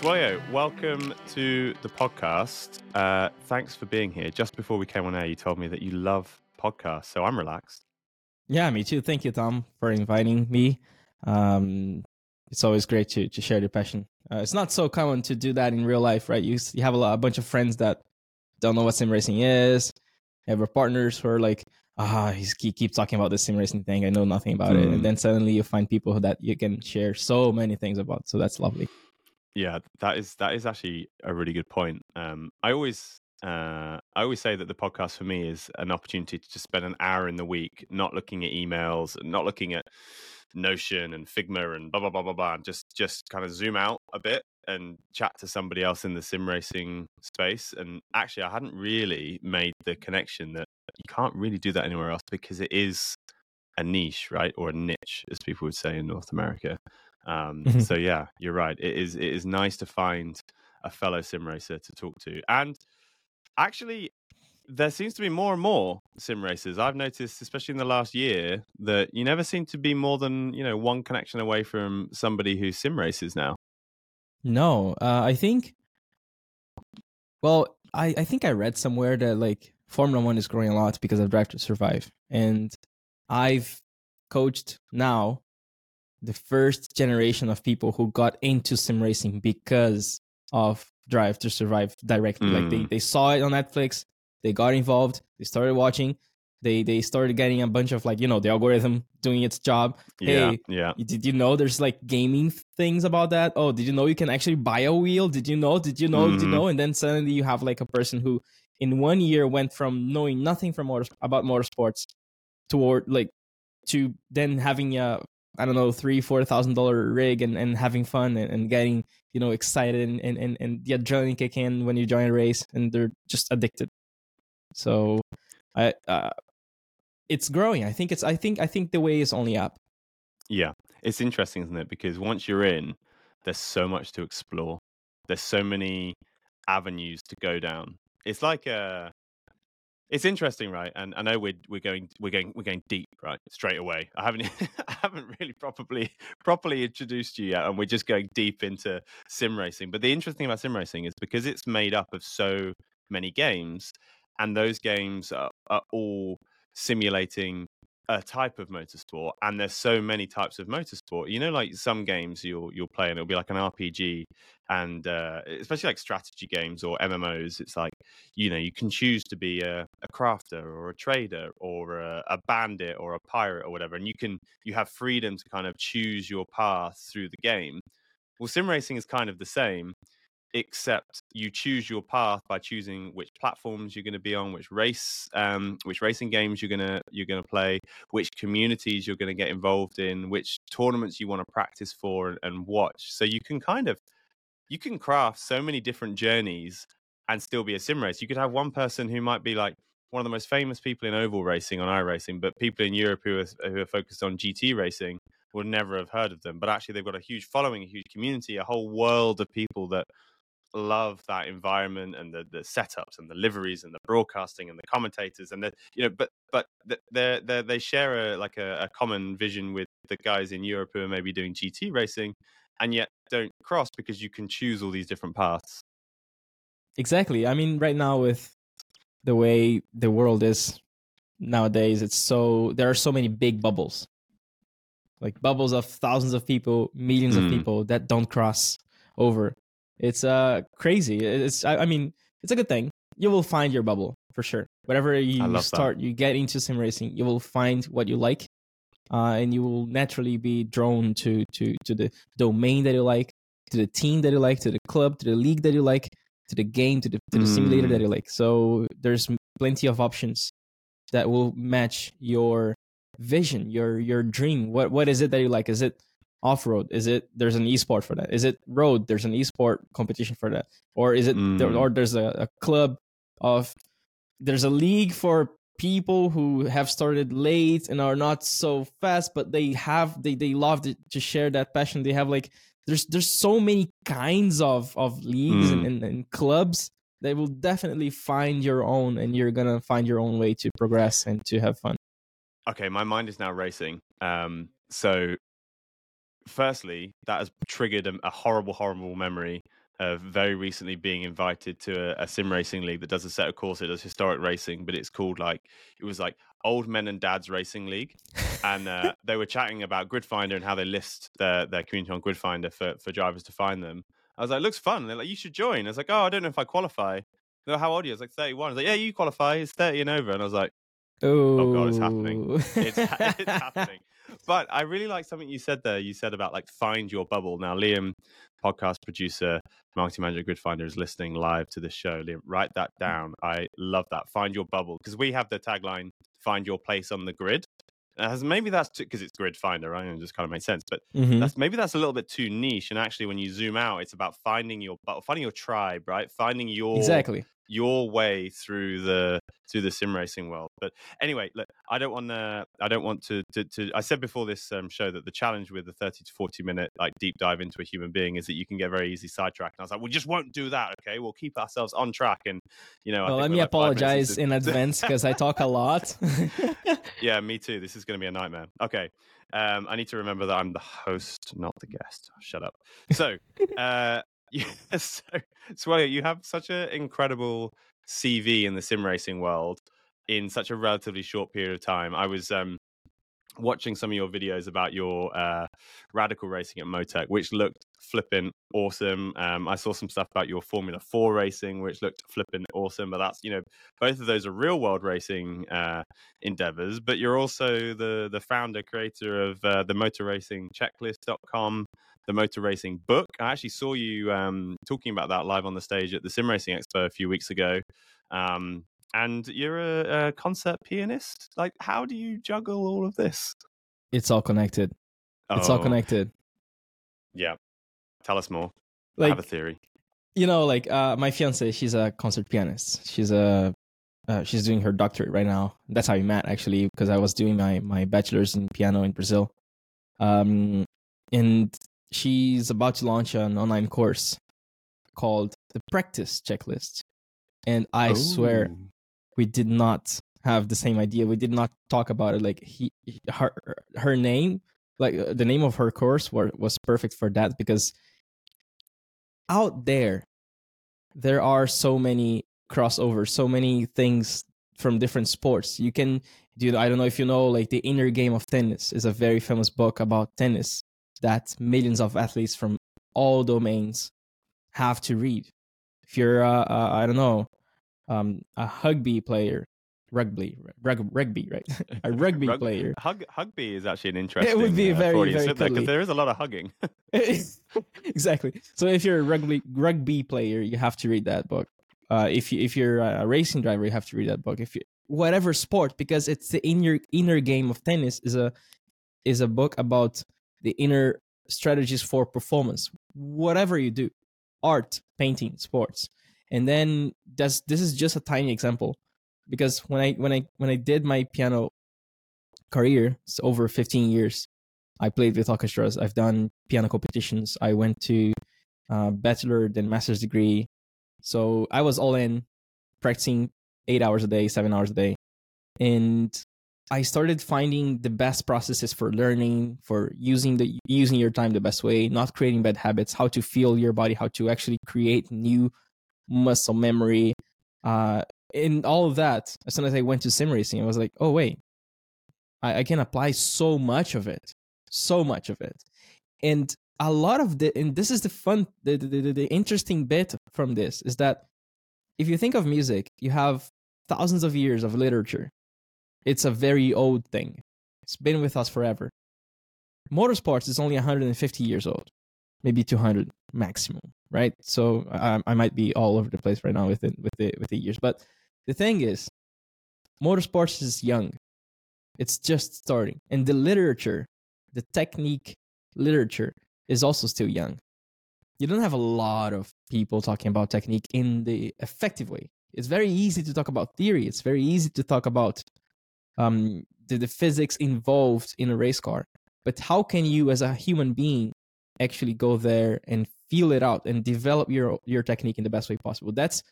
Suellio, welcome to the podcast. Uh, thanks for being here. Just before we came on air, you told me that you love podcasts, so I'm relaxed. Yeah, me too. Thank you, Tom, for inviting me. Um, it's always great to to share your passion. Uh, it's not so common to do that in real life, right? You you have a, lot, a bunch of friends that don't know what sim racing is. You have partners who are like, ah, he's, he keeps talking about this sim racing thing. I know nothing about mm. it, and hmm. then suddenly you find people that you can share so many things about. So that's lovely. Yeah, that is that is actually a really good point. Um, I always uh, I always say that the podcast for me is an opportunity to just spend an hour in the week not looking at emails, not looking at Notion and Figma and blah blah blah blah blah, and just just kind of zoom out a bit and chat to somebody else in the sim racing space. And actually, I hadn't really made the connection that you can't really do that anywhere else because it is a niche, right, or a niche, as people would say in North America. Um, mm-hmm. So yeah, you're right. It is it is nice to find a fellow sim racer to talk to, and actually, there seems to be more and more sim racers. I've noticed, especially in the last year, that you never seem to be more than you know one connection away from somebody who sim races now. No, uh, I think. Well, I I think I read somewhere that like Formula One is growing a lot because of Drive to Survive, and I've coached now the first generation of people who got into sim racing because of Drive to Survive directly. Mm. Like they, mm. they saw it on Netflix, they got involved, they started watching, they they started getting a bunch of like you know the algorithm doing its job. Yeah, hey, yeah. Did you know there's like gaming things about that? Oh, did you know you can actually buy a wheel? Did you know? Did you know? Mm. Did you mm-hmm. know? And then suddenly you have like a person who in one year went from knowing nothing from motor, about motorsports toward like to then having a I don't know, three, four thousand dollar rig and, and having fun and, and getting, you know, excited and, and, and and the adrenaline kick in when you join a race and they're just addicted. So I uh, it's growing. I think it's I think I think the way is only up. Yeah. It's interesting, isn't it? Because once you're in, there's so much to explore. There's so many avenues to go down. It's like a it's interesting, right? And I know we're we're going we're going we're going deep, right? Straight away. I haven't I haven't really properly properly introduced you yet, and we're just going deep into sim racing. But the interesting about sim racing is because it's made up of so many games, and those games are, are all simulating a type of motorsport and there's so many types of motorsport. You know like some games you'll you'll play and it'll be like an rpg and uh, especially like strategy games or mmos it's like you know you can choose to be a, a crafter or a trader or a, a, bandit or a pirate or whatever and you can you have freedom to kind of choose your path through the game. Well sim racing is kind of the same except you choose your path by choosing which platforms you're going to be on which race um, which racing games you're going to you're going to play which communities you're going to get involved in which tournaments you want to practice for and, and watch so you can kind of you can craft so many different journeys and still be a sim race you could have one person who might be like one of the most famous people in oval racing on iRacing, but people in Europe who are, who are focused on GT racing would never have heard of them. But actually, they've got a huge following, a huge community, a whole world of people that love that environment and the the setups and the liveries and the broadcasting and the commentators and the you know but but they they they share a like a, a, common vision with the guys in Europe who are maybe doing GT racing and yet don't cross because you can choose all these different paths. Exactly. I mean right now with the way the world is nowadays it's so there are so many big bubbles. Like bubbles of thousands of people, millions mm. of people that don't cross over it's uh crazy. It's I, I mean it's a good thing. You will find your bubble for sure. Whatever you start, that. you get into sim racing, you will find what you like, uh, and you will naturally be drawn to to to the domain that you like, to the team that you like, to the club, to the league that you like, to the game, to the to the mm. simulator that you mm. like. So there's plenty of options that will match your vision, your your dream. What what is it that you like? Is it off road? Is it there's an esport for that? Is it road? There's an esport competition for that, or is it mm. there, or there's a, a club of there's a league for people who have started late and are not so fast, but they have they they love to, to share that passion. They have like there's there's so many kinds of of leagues mm. and, and, and clubs they will definitely find your own, and you're gonna find your own way to progress and to have fun. Okay, my mind is now racing. Um, so firstly, that has triggered a, a horrible, horrible memory of very recently being invited to a, a sim racing league that does a set of courses, it does historic racing, but it's called like it was like old men and dads racing league, and uh, they were chatting about Gridfinder and how they list their their community on Gridfinder for for drivers to find them. I was like, looks fun. They're like, you should join. I was like, oh, I don't know if I qualify. They're like, how old are you? I was like, 31. I was like, yeah, you qualify. It's 30 and over. And I was like, oh, God, it's happening. it's, it's happening. But I really like something you said there. You said about like find your bubble. Now, Liam, podcast producer, marketing manager, Gridfinder, is listening live to this show. Liam, write that down. I love that. Find your bubble because we have the tagline "Find your place on the grid." As maybe that's because it's Gridfinder, right? And it just kind of makes sense. But Mhm. that's maybe that's a little bit too niche. And actually, when you zoom out, it's about finding your finding your tribe, right? Finding your exactly. Your way through the through the sim racing world. But anyway, look, I don't want to. I don't want to, to. to I said before this um, show that the challenge with the thirty to forty minute like deep dive into a human being is that you can get very easy sidetracked. And I was like, we just won't do that. Okay, we'll keep ourselves on track. And you know, I Well, let me like apologize in advance because I talk a lot. yeah, me too. This is going to be a nightmare. Okay. Um, I need to remember that I'm the host, not the guest. Shut up. So, uh, so, Suellio, you have such an incredible CV in the sim racing world in such a relatively short period of time. I was um, watching some of your videos about your uh, radical racing at Motec, which looked flipping awesome. Um, I saw some stuff about your Formula Four racing, which looked flipping awesome. But that's you know both of those are real world racing uh, endeavors. But you're also the the founder creator of uh, the Motor Racing Checklist.com. The motor racing book. I actually saw you um, talking about that live on the stage at the Sim Racing Expo a few weeks ago. Um, and you're a, a concert pianist. Like, how do you juggle all of this? it's all connected. It's all Oh, connected. Yeah. Tell us more. I have a theory. you know, like uh, my fiance, she's a concert pianist. She's a uh, she's doing her doctorate right now. That's how we met actually, because I was doing my my bachelor's in piano in Brazil. Um, and she's about to launch an online course called the Practice Checklist. And I swear we did not have the same idea. We did not talk about it. Like he, he- her, her name, like uh, the name of her course, were, was perfect for that because out there, there are so many crossovers, so many things from different sports. You can do. I don't know if you know, like the inner game of tennis is a very famous book about tennis that millions of athletes from all domains have to read. If you're, uh, uh, I don't know, um, a rugby player, rugby, rug, rugby, right? a rugby Rug- player. Hug, Hugby is actually an interesting. It would be uh, very, very slip there, 'cause cuddly. there is a lot of hugging. exactly. So if you're a rugby rugby player, you have to read that book. Uh, if you if you're a racing driver, you have to read that book. If you whatever sport, because it's the inner inner game of tennis is a is a book about the inner strategies for performance. Whatever you do, art, painting, sports, and then that's this is just a tiny example because when I when I when I did my piano career, it's over 15 years. I played with orchestras. I've done piano competitions. I went to uh, bachelor then master's degree. So I was all in, practicing eight hours a day, seven hours a day, and I started finding the best processes for learning, for using the using your time the best way, not creating bad habits, how to feel your body, how to actually create new muscle memory, uh, and all of that. As soon as I went to sim racing, I was like, oh wait, I, I can apply so much of it, so much of it, and a lot of the and this is the fun, the the, the, the interesting bit from this is that if you think of music, you have thousands of years of literature. It's a very old thing. It's been with us forever. Motorsports is only 150 years old, maybe 200 maximum, right? So I, I might be all over the place right now with it, with the with the years, but the thing is, motorsports is young. It's just starting, and the literature, the technique literature, is also still young. You don't have a lot of people talking about technique in the effective way. It's very easy to talk about theory. It's very easy to talk about um, the, the physics involved in a race car. But how can you, as a human being, actually go there and feel it out and develop your your technique in the best way possible? That's,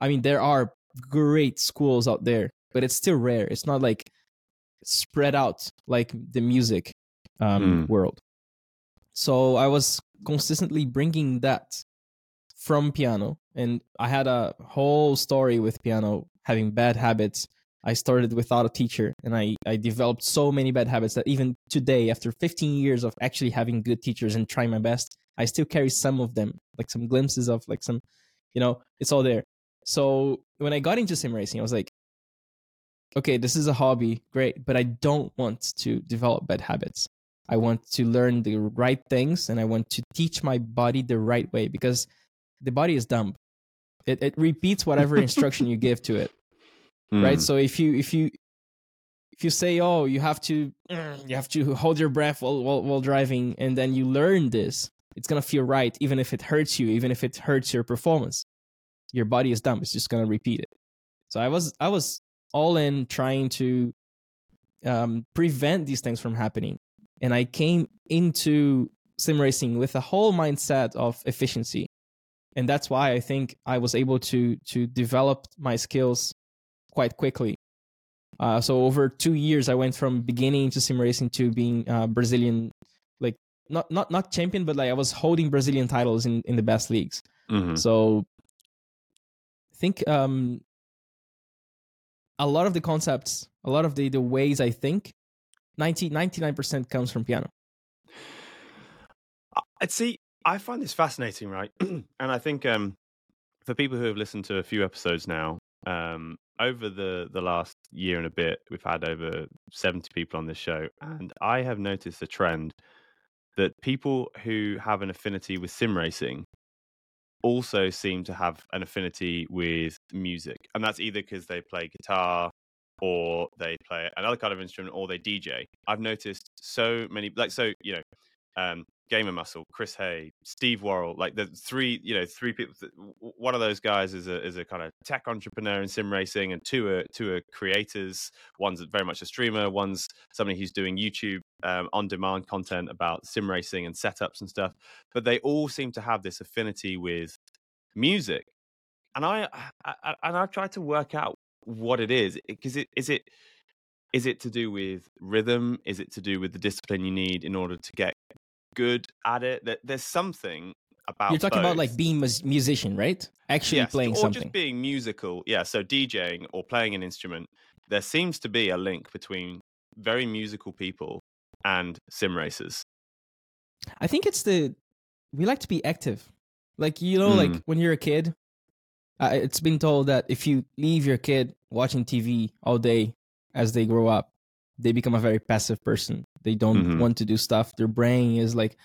I mean, there are great schools out there, but it's still rare. It's not like spread out like the music um, Hmm. world. So I was consistently bringing that from piano, and I had a whole story with piano having bad habits. I started without a teacher, and I I developed so many bad habits that even today, after 15 years of actually having good teachers and trying my best, I still carry some of them, like some glimpses of like some, you know, it's all there. So when I got into sim racing, I was like, okay, this is a hobby, great, but I don't want to develop bad habits. I want to learn the right things and I want to teach my body the right way because the body is dumb. It, it repeats whatever instruction you give to it. Mm. Right. So if you, if you, if you say, oh, you have to, you have to hold your breath while, while, while driving and then you learn this, it's going to feel right, even if it hurts you, even if it hurts your performance. Your body is dumb. It's just going to repeat it. So I was, I was all in trying to um, prevent these things from happening. And I came into sim racing with a whole mindset of efficiency. And that's why I think I was able to to develop my skills quite quickly. Uh, so over two years, I went from beginning to sim racing to being uh, Brazilian, like not not not champion, but like I was holding Brazilian titles in in the best leagues. Mhm. So I think um, a lot of the concepts, a lot of the, the ways I think, 90, 99% comes from piano. I see. I find this fascinating, right? and I think um, for people who have listened to a few episodes now, um, over the the last year and a bit, we've had over seventy people on this show, and I have noticed a trend that people who have an affinity with sim racing also seem to have an affinity with music, and that's either because they play guitar or they play another kind of instrument or they DJ. I've noticed so many, like so, you know, um, Gamer Muscle, Chris Hay, Steve Worrell, like the three, you know, three people. One of those guys is a is a kind of tech entrepreneur in sim racing, and two are two are creators. One's very much a streamer. One's somebody who's doing YouTube um, on demand content about sim racing and setups and stuff. But they all seem to have this affinity with music, and I, I and I've tried to work out what it is because it is it is it to do with rhythm is it to do with the discipline you need in order to get good at it There- there's something about You're talking about like being a musician, right? Actually Yes, playing or something. just being musical yeah so djing or playing an instrument there seems to be a link between very musical people and sim racers I think it's the we like to be active. Like you know, Mm. like when you're a kid, uh, it's been told that if you leave your kid watching TV all day as they grow up, they become a very passive person. They don't Mhm. want to do stuff. Their brain is like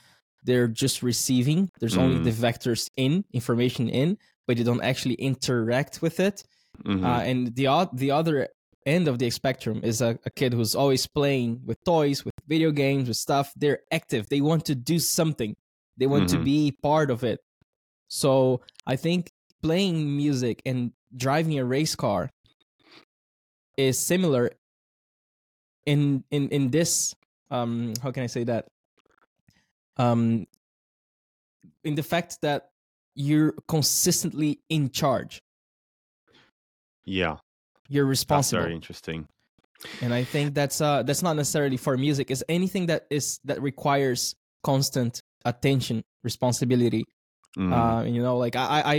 they're just receiving. There's only Mm. the vectors in information in, but they don't actually interact with it. Mhm. Uh, and the the other end of the spectrum is a, a kid who's always playing with toys, with video games, with stuff. They're active. They want to do something. They want to Mhm. be part of it. So I think playing music and driving a race car is similar in in in this um how can I say that um in the fact that you're consistently in charge. yeah You're that's responsible. very interesting and i think that's uh that's not necessarily for music it's anything that is that requires constant attention responsibility Mm. uh you know like i i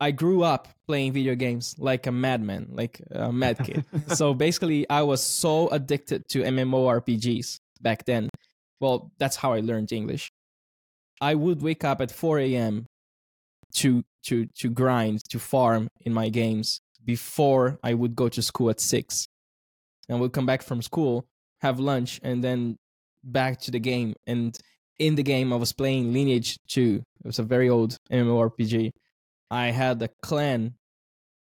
i grew up playing video games like a madman like a mad kid so basically i was so addicted to mmorpgs back then well that's how i learned english i would wake up at 4 a.m to to to grind to farm in my games before i would go to school at 6 and would come back from school, have lunch, and then back to the game. And in the game, I was playing Lineage 2. It was a very old MMORPG. I had a clan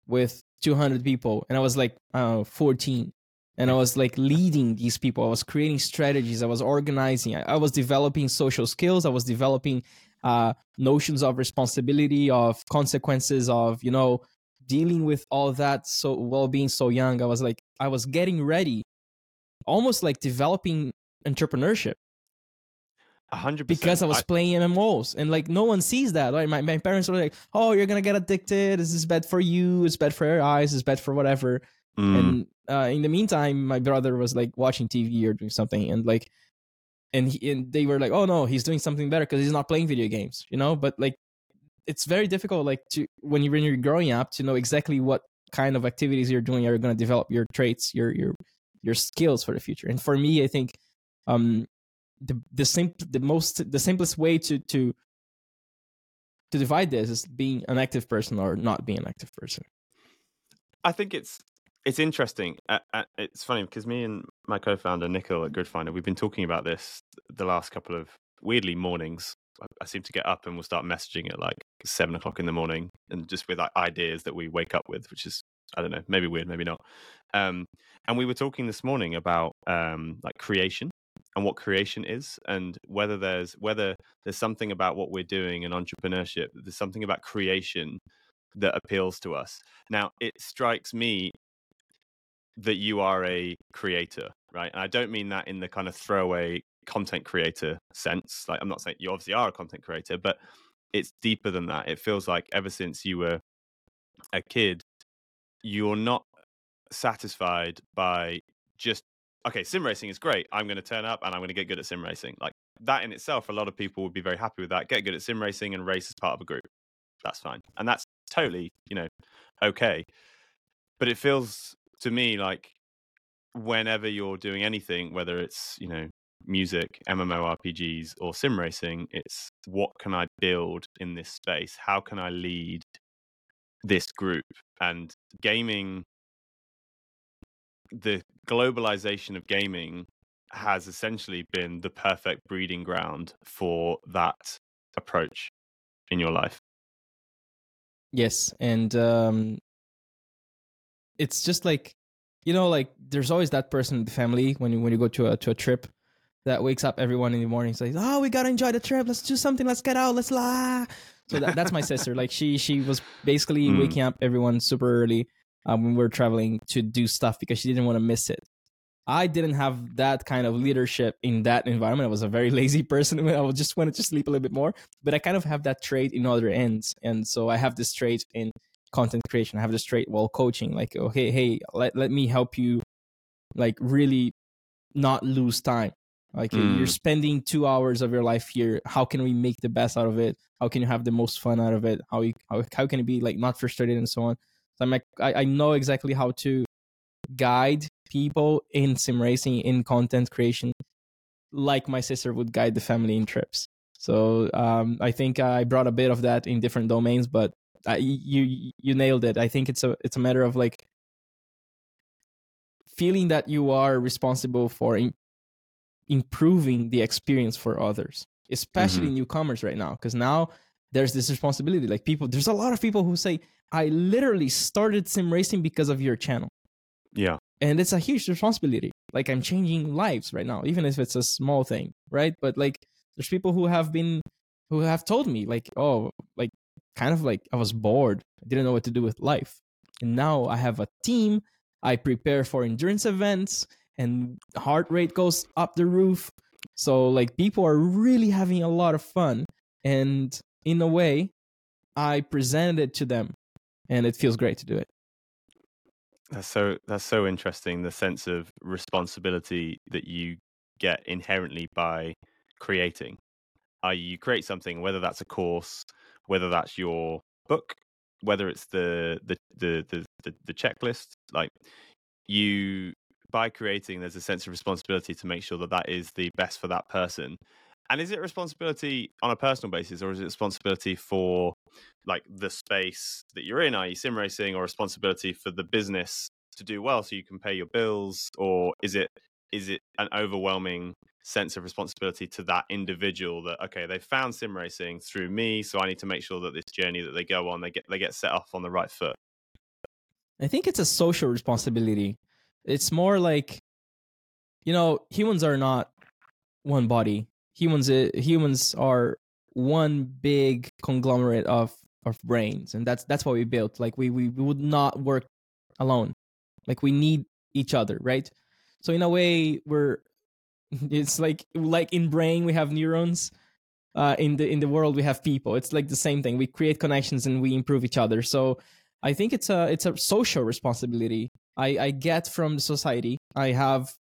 with 200 people, and I was like, I 14. And I was like leading these people. I was creating strategies. I was organizing. I, I was developing social skills. I was developing uh, notions of responsibility, of consequences, of, you know, dealing with all that so while being so young i was like i was getting ready almost like developing entrepreneurship A hundred because i was playing mmos and like no one sees that like my, my parents were like oh you're gonna get addicted. This is bad for you. It's bad for your eyes. It's bad for whatever. Mm. and uh, in the meantime my brother was like watching tv or doing something and like and, he, and they were like oh no he's doing something better because he's not playing video games you know? But like it's very difficult like to when you when you're growing up to know exactly what kind of activities you're doing are going to develop your traits your your your skills for the future. And for me i think um the the sim- the most the simplest way to to to divide this is being an active person or not being an active person I think it's it's interesting. Uh, uh, it's funny because me and my co-founder Nickel at Gridfinder, we've been talking about this the last couple of weirdly mornings. I, I seem to get up and we'll start messaging at like seven o'clock in the morning, and just with like, ideas that we wake up with, which is I don't know, maybe weird, maybe not. Um, and we were talking this morning about um, like creation and what creation is, and whether there's whether there's something about what we're doing in entrepreneurship. There's something about creation that appeals to us. Now, it strikes me that you are a creator, right? And I don't mean that in the kind of throwaway content creator sense. Like, I'm not saying you obviously are a content creator, but it's deeper than that. It feels like ever since you were a kid, you're not satisfied by just, okay, sim racing is great. I'm going to turn up and I'm going to get good at sim racing. Like, that in itself, a lot of people would be very happy with that. Get good at sim racing and race as part of a group. That's fine. And that's totally, you know, okay. But it feels to me like whenever you're doing anything, whether it's, you know, music, MMORPGs, or sim racing, it's what can I build in this space? How can I lead this group? And gaming, the globalization of gaming has essentially been the perfect breeding ground for that approach in your life. Yes, and um, it's just like you know, like there's always that person in the family when you when you go to a to a trip that wakes up everyone in the morning says, "Oh, we gotta enjoy the trip. Let's do something. Let's get out. Let's la." So that, that's my sister. Like she she was basically Mm. waking up everyone super early um, when we were traveling to do stuff because she didn't want to miss it. I didn't have that kind of leadership in that environment. I was a very lazy person. I would just wanted to sleep a little bit more. But I kind of have that trait in other ends, and so I have this trait in content creation. I have this trait while coaching. Like, oh hey hey, let let me help you, like really not lose time. Like Mm. you're spending two hours of your life here. How can we make the best out of it? How can you have the most fun out of it? How you, how how can it be like not frustrated and so on? So I'm like I, I know exactly how to guide people in sim racing in content creation like my sister would guide the family in trips. So um, i think i brought a bit of that in different domains but I, you you nailed it. I think it's a it's a matter of like feeling that you are responsible for in, improving the experience for others especially newcomers right now because now there's this responsibility. Like people there's a lot of people who say i literally started sim racing because of your channel. Yeah. and it's a huge responsibility. Like i'm changing lives right now even if it's a small thing right? But like there's people who have been who have told me like oh like kind of like i was bored. I didn't know what to do with life. And now i have a team. I prepare for endurance events and heart rate goes up the roof. So like people are really having a lot of fun. And in a way i presented it to them and it feels great to do it That's so that's so interesting. The sense of responsibility that you get inherently by creating. Uh, you create something, whether that's a course, whether that's your book, whether it's the the the the, the, the checklist. Like you, by creating, there's a sense of responsibility to make sure that that is the best for that person. And is it responsibility on a personal basis, or is it responsibility for like the space that you're in, i.e., sim racing, or responsibility for the business to do well so you can pay your bills, or is it is it an overwhelming sense of responsibility to that individual that okay, they found sim racing through me, so I need to make sure that this journey that they go on, they get they get set off on the right foot. I think it's a social responsibility. It's more like, you know, humans are not one body. Humans, i- humans are one big conglomerate of of brains, and that's that's what we built. Like we we, we would not work alone. Like we need each other, right? So in a way, we're it's like like in brain we have neurons. Uh, in the in the world we have people. It's like the same thing. We create connections and we improve each other. So I think it's a it's a social responsibility. I I get from the society. I have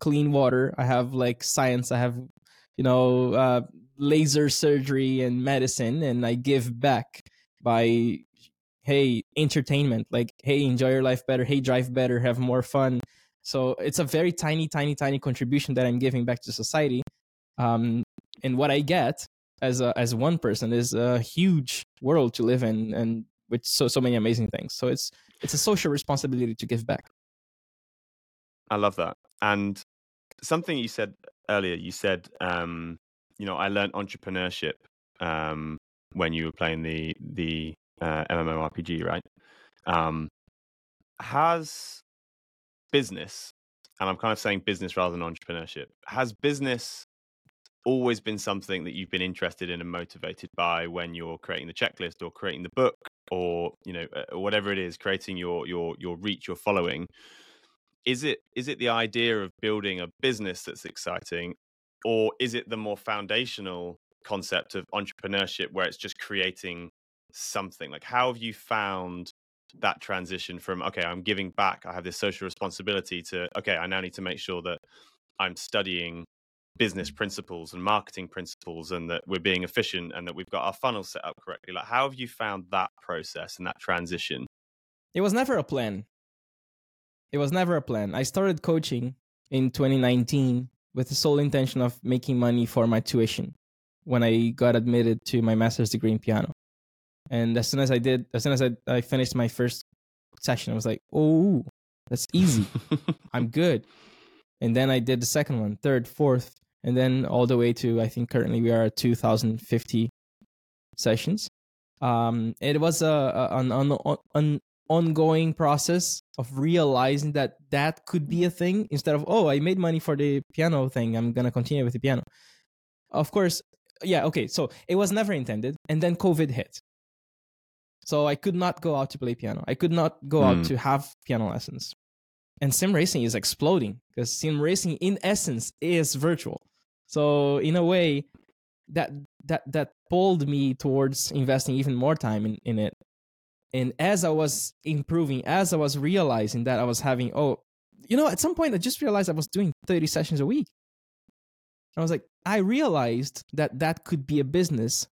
clean water. I have like science. I have you know uh, laser surgery and medicine and I give back by hey entertainment like hey enjoy your life better hey drive better have more fun. So it's a very tiny tiny tiny contribution that i'm giving back to society. Um, and what i get as a, as one person is a huge world to live in and with so so many amazing things. So it's it's a social responsibility to give back. I love that. And something you said earlier you said um, you know i learned entrepreneurship um, when you were playing the the uh, MMORPG, right? Um, has business, and I'm kind of saying business rather than entrepreneurship, has business always been something that you've been interested in and motivated by when you're creating the checklist or creating the book or you know uh, whatever it is creating your your your reach your following is it is it the idea of building a business that's exciting or is it the more foundational concept of entrepreneurship where it's just creating something? Like how have you found that transition from okay i'm giving back i have this social responsibility to okay i now need to make sure that i'm studying business principles and marketing principles and that we're being efficient and that we've got our funnel set up correctly? Like how have you found that process and that transition? It was never a plan it was never a plan i started coaching in 2019 with the sole intention of making money for my tuition when i got admitted to my master's degree in piano and as soon as I did, as soon as I, I finished my first session, I was like, oh, that's easy. I'm good. And then I did the second one, third, fourth, and then all the way to, I think currently we are at 2050 sessions. Um, it was a, an, an, an ongoing process of realizing that that could be a thing instead of, oh, I made money for the piano thing. I'm going to continue with the piano. Of course, yeah, okay. So it was never intended. And then COVID hit. So I could not go out to play piano. I could not go mm. out hmm. to have piano lessons. And sim racing is exploding because sim racing in essence is virtual. So in a way that that that pulled me towards investing even more time in, in it. And as I was improving, as I was realizing that I was having oh, you know, at some point I just realized I was doing 30 sessions a week. I was like, I realized that that could be a business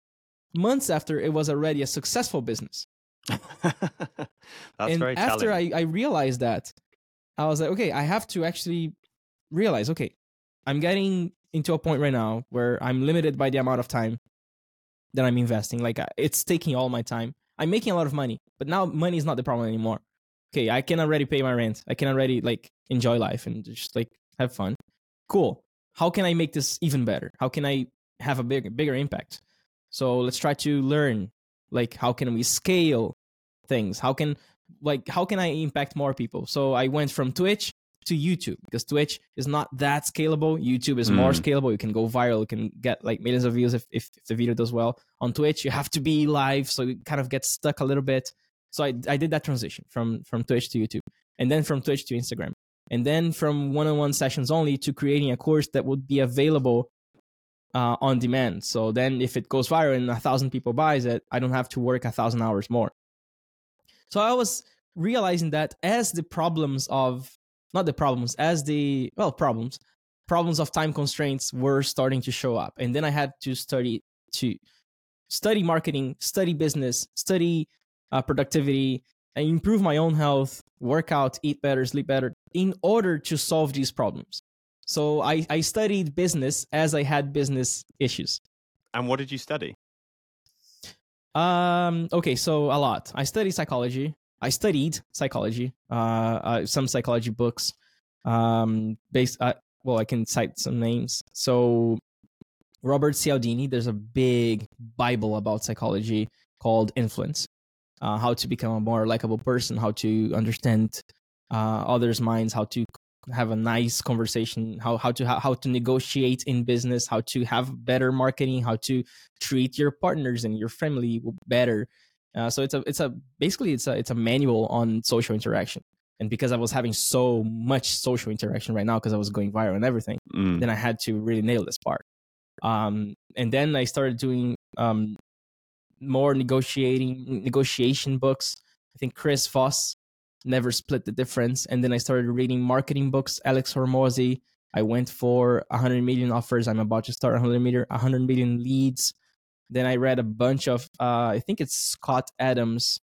months after it was already a successful business. and after I, I realized that, I was like, okay, I have to actually realize, okay, I'm getting into a point right now where I'm limited by the amount of time that I'm investing. Like uh, it's taking all my time. I'm making a lot of money, but now money is not the problem anymore. Okay, I can already pay my rent. I can already like enjoy life and just like have fun. Cool. How can I make this even better? How can I have a bigger bigger impact? So let's try to learn like how can we scale things? How can like how can I impact more people? So I went from Twitch to YouTube because Twitch is not that scalable. YouTube is mm. more scalable. You can go viral. You can get like millions of views if, if, if, the video does well. On Twitch, you have to be live, so you kind of get stuck a little bit. So I, I did that transition from from Twitch to YouTube, and then from Twitch to Instagram, and then from one-on-one sessions only to creating a course that would be available uh, on demand. So then if it goes viral and a thousand people buys it, I don't have to work a thousand hours more. So I was realizing that as the problems of not the problems, as the well problems, problems of time constraints were starting to show up. And then I had to study to study marketing, study business, study uh, productivity, and improve my own health, work out, eat better, sleep better in order to solve these problems. So I, I studied business as I had business issues. And what did you study? Um. Okay. So a lot. I studied psychology. I studied psychology. Uh. uh some psychology books. Um. Based. Uh, well, I can cite some names. So Robert Cialdini. There's a big Bible about psychology called Influence. Uh, how to become a more likable person. How to understand uh, others' minds. How to have a nice conversation how how to how, how to negotiate in business how to have better marketing how to treat your partners and your family better uh, so it's a it's a basically it's a it's a manual on social interaction and because i was having so much social interaction right now because i was going viral and everything mm. then i had to really nail this part um, and then i started doing um, more negotiating negotiation books i think chris voss never split the difference. And then I started reading marketing books, Alex Hormozi. I went for 100 million offers. I'm about to start 100 million, 100 million leads. Then I read a bunch of, uh, I think it's Scott Adams.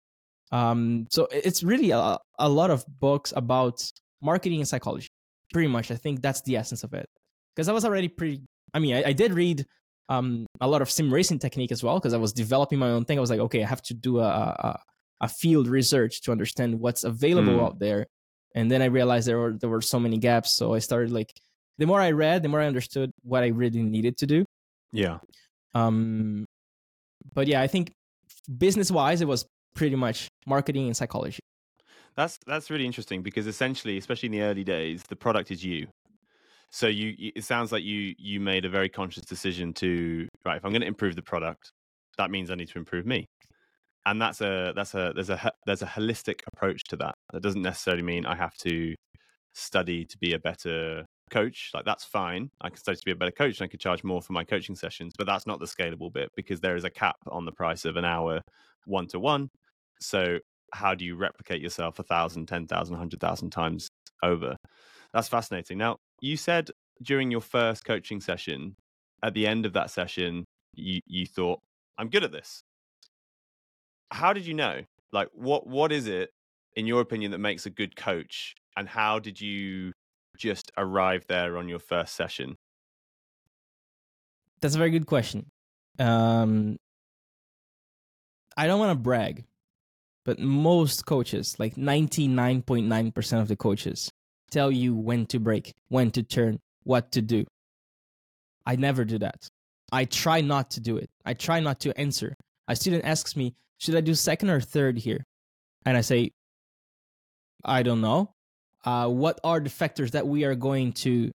Um, so it's really a, a lot of books about marketing and psychology. Pretty much, I think that's the essence of it. Because I was already pretty. I mean, I, I did read um, a lot of sim racing technique as well because I was developing my own thing. I was like, okay, I have to do a, a, a field research to understand what's available mm. out there. And then I realized there were there were so many gaps. So I started like the more I read, the more I understood what I really needed to do. Yeah. Um, but yeah, I think business wise, it was pretty much marketing and psychology. That's that's really interesting because essentially, especially in the early days, the product is you. So you, it sounds like you you made a very conscious decision to right. If I'm going to improve the product, that means I need to improve me, and that's a that's a there's a there's a holistic approach to that. That doesn't necessarily mean I have to study to be a better coach. Like that's fine. I can study to be a better coach and I could charge more for my coaching sessions, but that's not the scalable bit because there is a cap on the price of an hour one to one. So how do you replicate yourself a thousand, ten thousand, hundred thousand times over? That's fascinating. Now, you said during your first coaching session, at the end of that session, you, you thought, I'm good at this. How did you know? Like what what is it in your opinion that makes a good coach? And how did you just arrive there on your first session? That's a very good question. Um, I don't want to brag, but most coaches, like 99.9% of the coaches, tell you when to brake, when to turn, what to do. I never do that. I try not to do it. I try not to answer. A student asks me, should I do second or third here? And I say, I don't know uh, what are the factors that we are going to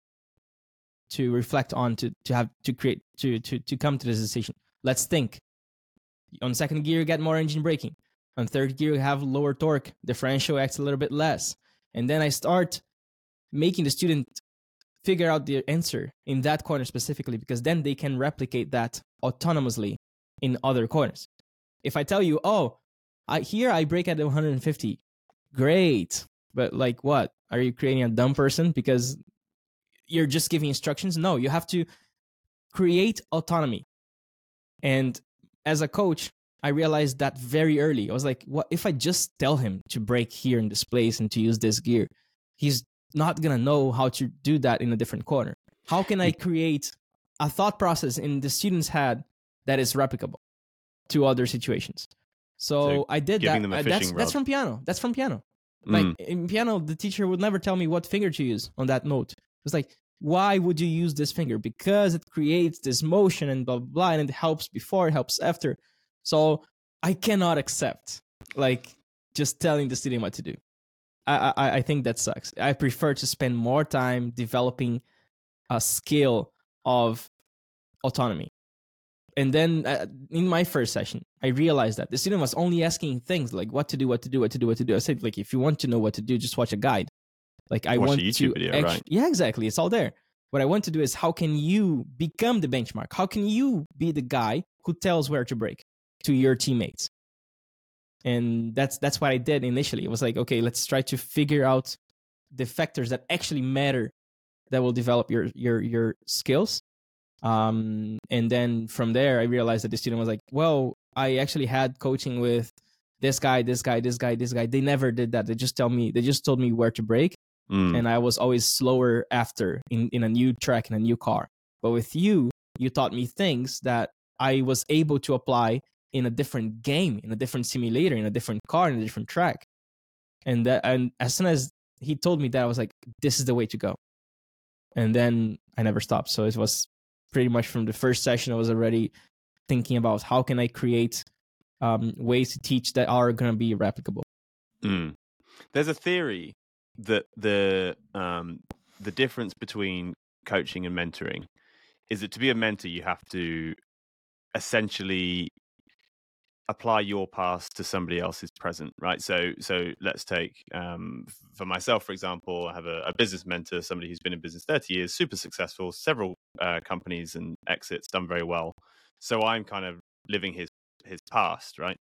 to reflect on to to have to create to to to come to this decision? Let's think. On second gear you get more engine braking. On third gear you have lower torque. Differential acts a little bit less. And then i start making the student figure out the answer in that corner specifically because then they can replicate that autonomously in other corners. If i tell you oh I, here i brake at 150 great but like what? Are you creating a dumb person because you're just giving instructions? No, you have to create autonomy. And as a coach, I realized that very early. I was like, what if I just tell him to brake here in this place and to use this gear? He's not going to know how to do that in a different corner. How can I create a thought process in the student's head that is replicable to other situations? So, so I did that. Uh, that's, that's, from piano. That's from piano. Like mm. in piano, the teacher would never tell me what finger to use on that note. It's like, why would you use this finger? Because it creates this motion and blah blah blah, and it helps before, it helps after. So I cannot accept like just telling the student what to do. I I, I think that sucks. I prefer to spend more time developing a skill of autonomy and then uh, in my first session i realized that the student was only asking things like what to do what to do what to do what to do. I said like if you want to know what to do just watch a guide. Like i watch want a YouTube to video, actu- right? yeah exactly. It's all there. What i want to do is how can you become the benchmark? How can you be the guy who tells where to brake to your teammates? And that's that's what i did initially. It was like okay let's try to figure out the factors that actually matter that will develop your your your skills um, and then from there, I realized that the student was like, well, I actually had coaching with this guy, this guy, this guy, this guy. They never did that. They just tell me, they just told me where to brake. Mm. And I was always slower after in, in a new track, in a new car. But with you, you taught me things that I was able to apply in a different game, in a different simulator, in a different car, in a different track. And that, and as soon as he told me that, I was like, this is the way to go. And then I never stopped. So it was pretty much from the first session, I was already thinking about how can I create um, ways to teach that are going to be replicable. Mm. There's a theory that the um, the difference between coaching and mentoring is that to be a mentor, you have to essentially apply your past to somebody else's present right? So so let's take um, for myself for example i have a, a, business mentor somebody who's been in business 30 years super successful several uh, companies and exits done very well. So i'm kind of living his his past right?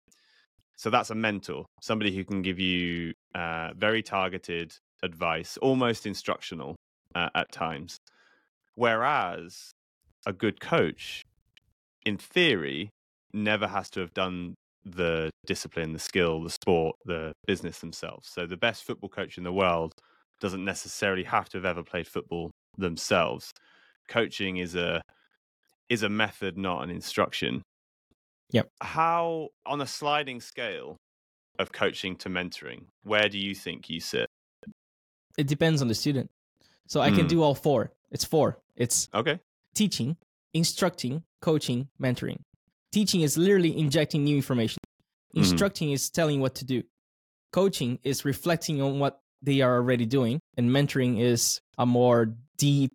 So that's a mentor somebody who can give you uh, very targeted advice almost instructional uh, at times. Whereas a good coach, in theory, never has to have done the discipline, the skill, the sport, the business themselves. So the best football coach in the world doesn't necessarily have to have ever played football themselves. Coaching is a is a method, not an instruction. Yep. How on a sliding scale of coaching to mentoring, where do you think you sit? It depends on the student. So I can Mm. do all four. It's four. It's Okay. teaching, instructing, coaching, mentoring. Teaching is literally injecting new information. Mhm. Instructing is telling what to do. Coaching is reflecting on what they are already doing, and mentoring is a more deep,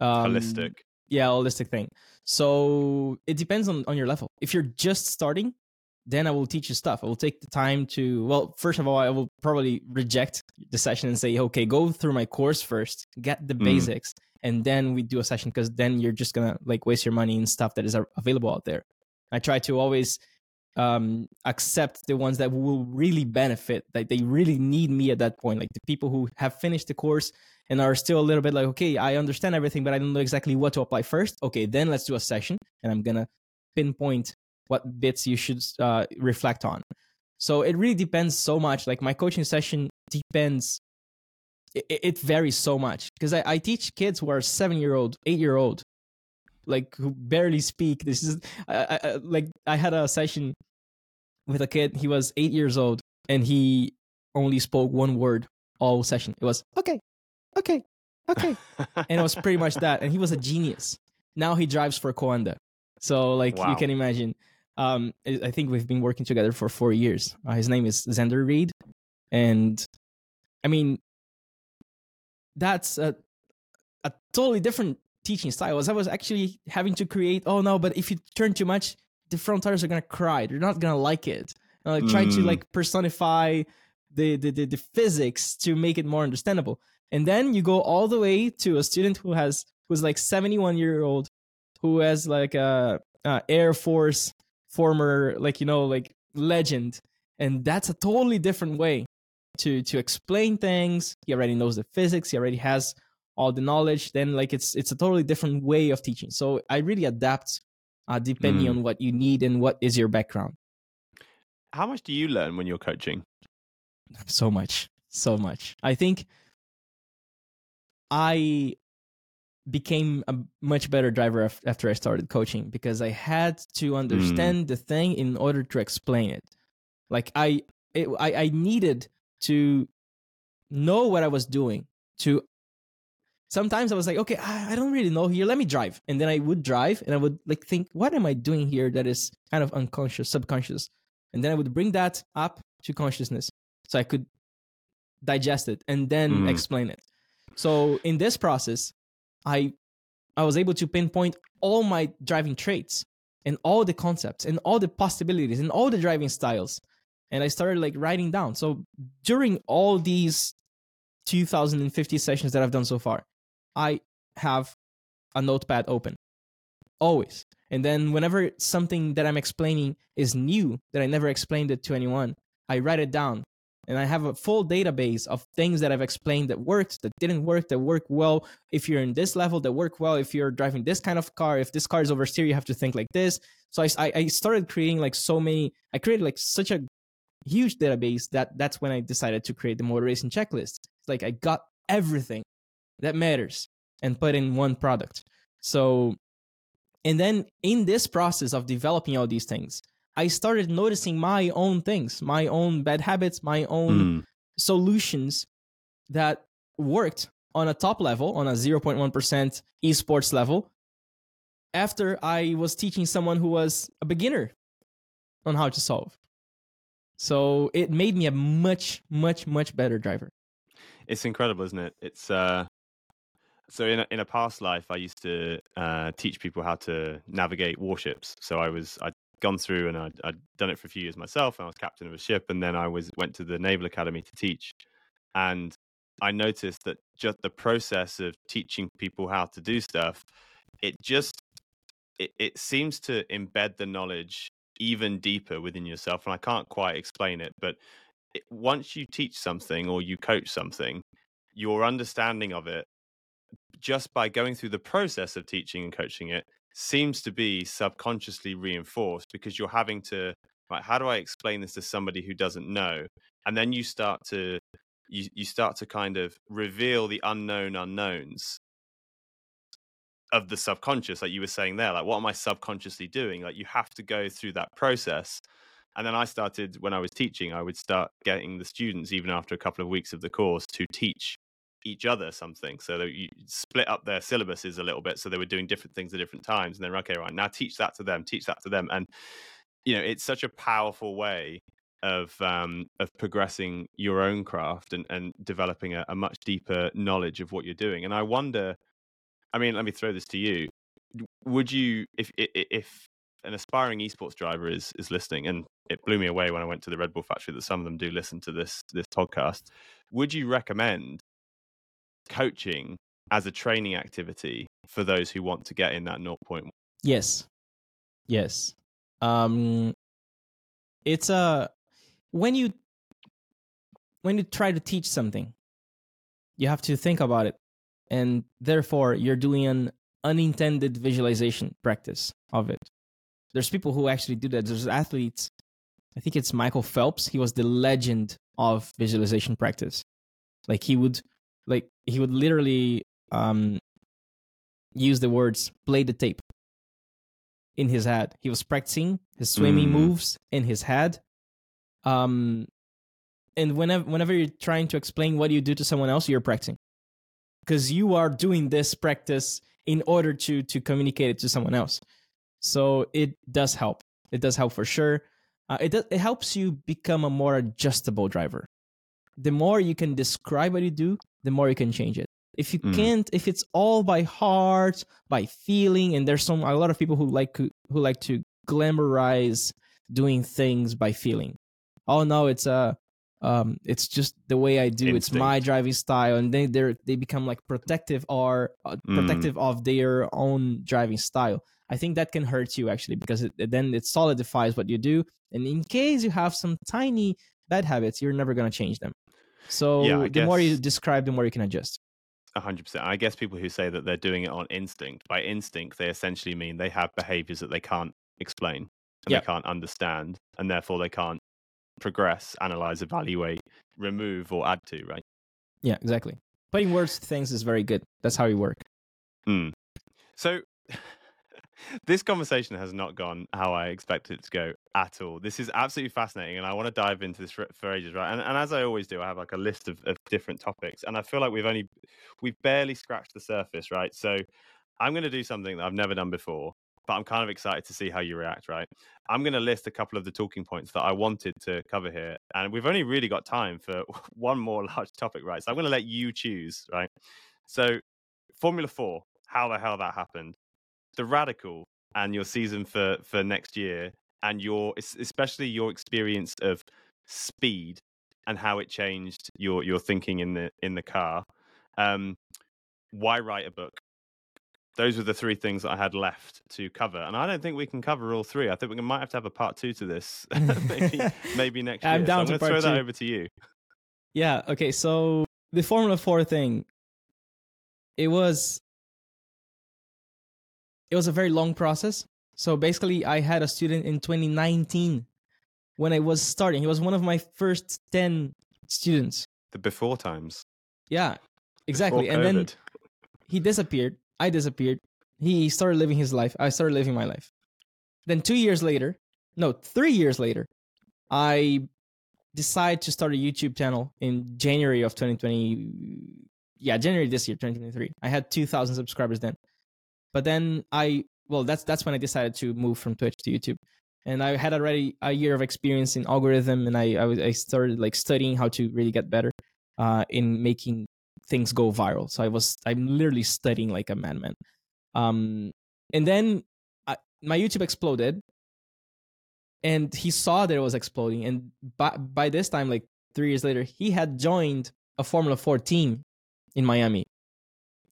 um, Holistic. yeah, holistic thing. So it depends on on your level. If you're just starting, then I will teach you stuff. I will take the time to well, first of all, I will probably reject the session and say, okay, go through my course first, get the Mm. basics, and then we do a session because then you're just gonna like waste your money in stuff that is available out there. I try to always um accept the ones that will really benefit that they really need me at that point like the people who have finished the course and are still a little bit like okay i understand everything but i don't know exactly what to apply first. Okay then let's do a session and i'm gonna pinpoint what bits you should uh, reflect on. So it really depends so much like my coaching session depends it, it varies so much because I, I teach kids who are seven year old eight year old like who barely speak. This is I, I, like i had a session with a kid. He was eight years old and he only spoke one word all session. It was okay okay okay. And it was pretty much that. And he was a genius. Now he drives for Coanda. So like Wow. you can imagine. Um I I think we've been working together for four years. Uh, his name is Xander Reed. And I mean that's a a totally different teaching style as I was actually having to create oh no but if you turn too much the front tires are gonna cry. They're not gonna like it. And like trying to Mm. like personify the, the the the physics to make it more understandable. And then you go all the way to a student who has who's like 71 year old who has like a, a air force former like you know like legend. And that's a totally different way to to explain things. He already knows the physics. He already has all the knowledge then like it's it's a totally different way of teaching. So i really adapt uh, depending Mm. on what you need and what is your background. How much do you learn when you're coaching? so much so much. I think i became a much better driver after i started coaching because i had to understand the thing in order to explain it. Like i it, I, I needed to know what i was doing to sometimes i was like okay I, I don't really know here let me drive and then i would drive and i would like think what am i doing here that is kind of unconscious subconscious and then i would bring that up to consciousness so I could digest it and then Mm. explain it. So in this process, I I was able to pinpoint all my driving traits and all the concepts and all the possibilities and all the driving styles. And I started like writing down. So during all these 2050 sessions that I've done so far, I have a notepad open. Always. And then whenever something that I'm explaining is new that I never explained it to anyone, I write it down and I have a full database of things that I've explained that worked, that didn't work, that work well. If you're in this level, that work well. If you're driving this kind of car, if this car is oversteer, you have to think like this. So I, I, started creating like so many. I created like such a huge database that that's when I decided to create the racing checklist. It's like I got everything that matters and put in one product. So, and then in this process of developing all these things, I started noticing my own things, my own bad habits, my own Mm. solutions that worked on a top level, on a 0.1% esports level, after I was teaching someone who was a beginner on how to solve. So it made me a much, much, much better driver. It's incredible, isn't it? It's uh so in a, in a past life I used to uh teach people how to navigate warships. So I was I'd gone through and I'd, I'd done it for a few years myself and I was captain of a ship and then I was went to the Naval Academy to teach. And I noticed that just the process of teaching people how to do stuff, it just it, it seems to embed the knowledge even deeper within yourself and I can't quite explain it, but it, once you teach something or you coach something, your understanding of it just by going through the process of teaching and coaching it seems to be subconsciously reinforced because you're having to like how do i explain this to somebody who doesn't know? And then you start to you, you start to kind of reveal the unknown unknowns of the subconscious like you were saying there like what am i subconsciously doing? Like you have to go through that process. And then i started when i was teaching i would start getting the students even after a couple of weeks of the course to teach each other something so you split up their syllabuses a little bit so they were doing different things at different times and then okay right now teach that to them teach that to them and you know it's such a powerful way of um of progressing your own craft and and developing a, a much deeper knowledge of what you're doing and i wonder I mean, let me throw this to you. Would you, if if an aspiring esports driver is is listening, and it blew me away when I went to the Red Bull factory that some of them do listen to this this podcast. Would you recommend coaching as a training activity for those who want to get in that 0.1? Yes, yes. Um, it's a when you when you try to teach something, you have to think about it and therefore you're doing an unintended visualization practice of it. There's people who actually do that. There's athletes. I think it's Michael Phelps. He was the legend of visualization practice. Like he would, like he would literally um, use the words "play the tape" in his head. He was practicing his swimming mm. moves in his head. Um, and whenever whenever you're trying to explain what you do to someone else, you're practicing because you are doing this practice in order to to communicate it to someone else so it does help it does help for sure uh, it does, it helps you become a more adjustable driver the more you can describe what you do the more you can change it if you mm. can't if it's all by heart by feeling and there's some a lot of people who like who like to glamorize doing things by feeling oh no it's a um, it's just the way I do. Instinct. It's my driving style, and then they they become like protective or uh, mm. protective of their own driving style. I think that can hurt you actually because it, then it solidifies what you do, and in case you have some tiny bad habits, you're never gonna change them. So yeah, the guess... more you describe, the more you can adjust. hundred percent. I guess people who say that they're doing it on instinct, by instinct, they essentially mean they have behaviors that they can't explain and they can't understand, and therefore they can't progress, analyze, evaluate, remove, or add to, right? Yeah, exactly. Putting words to things is very good. That's how we work. Mm. So, this conversation has not gone how I expected it to go at all. This is absolutely fascinating, and I want to dive into this for, ages, right? And, and, as I always do, I have like a list of, of different topics, and I feel like we've only we've barely scratched the surface, right? So, I'm going to do something that I've never done before, but I'm kind of excited to see how you react, right? I'm going to list a couple of the talking points that I wanted to cover here. And we've only really got time for one more large topic, right? So I'm going to let you choose, right? So, Formula Four, how the hell that happened, the radical, and your season for for next year, and your especially your experience of speed and how it changed your your thinking in the in the car. Um, why write a book? those were the three things that I had left to cover, and I don't think we can cover all three. I think we might have to have a part two to this, maybe, maybe next year. I'm down so I'm to throw two. that over to you. Yeah. Okay. So the Formula Four thing, it was, it was a very long process. So basically, I had a student in 2019 when I was starting. He was one of my first 10 students. The before times. Yeah, exactly. and then he disappeared I disappeared. He started living his life. I started living my life. Then two years later, no, three years later, I decided to start a YouTube channel in January of 2020. Yeah, January this year, 2023. I had 2,000 subscribers then. But then I, well, that's that's when I decided to move from Twitch to YouTube. And I had already a year of experience in algorithm, and I I, was, I started like studying how to really get better uh, in making things go viral. So I was I'm literally studying like a madman. Um, and then I, my YouTube exploded, and he saw that it was exploding. And by by this time, like three years later, he had joined a Formula Four team in Miami.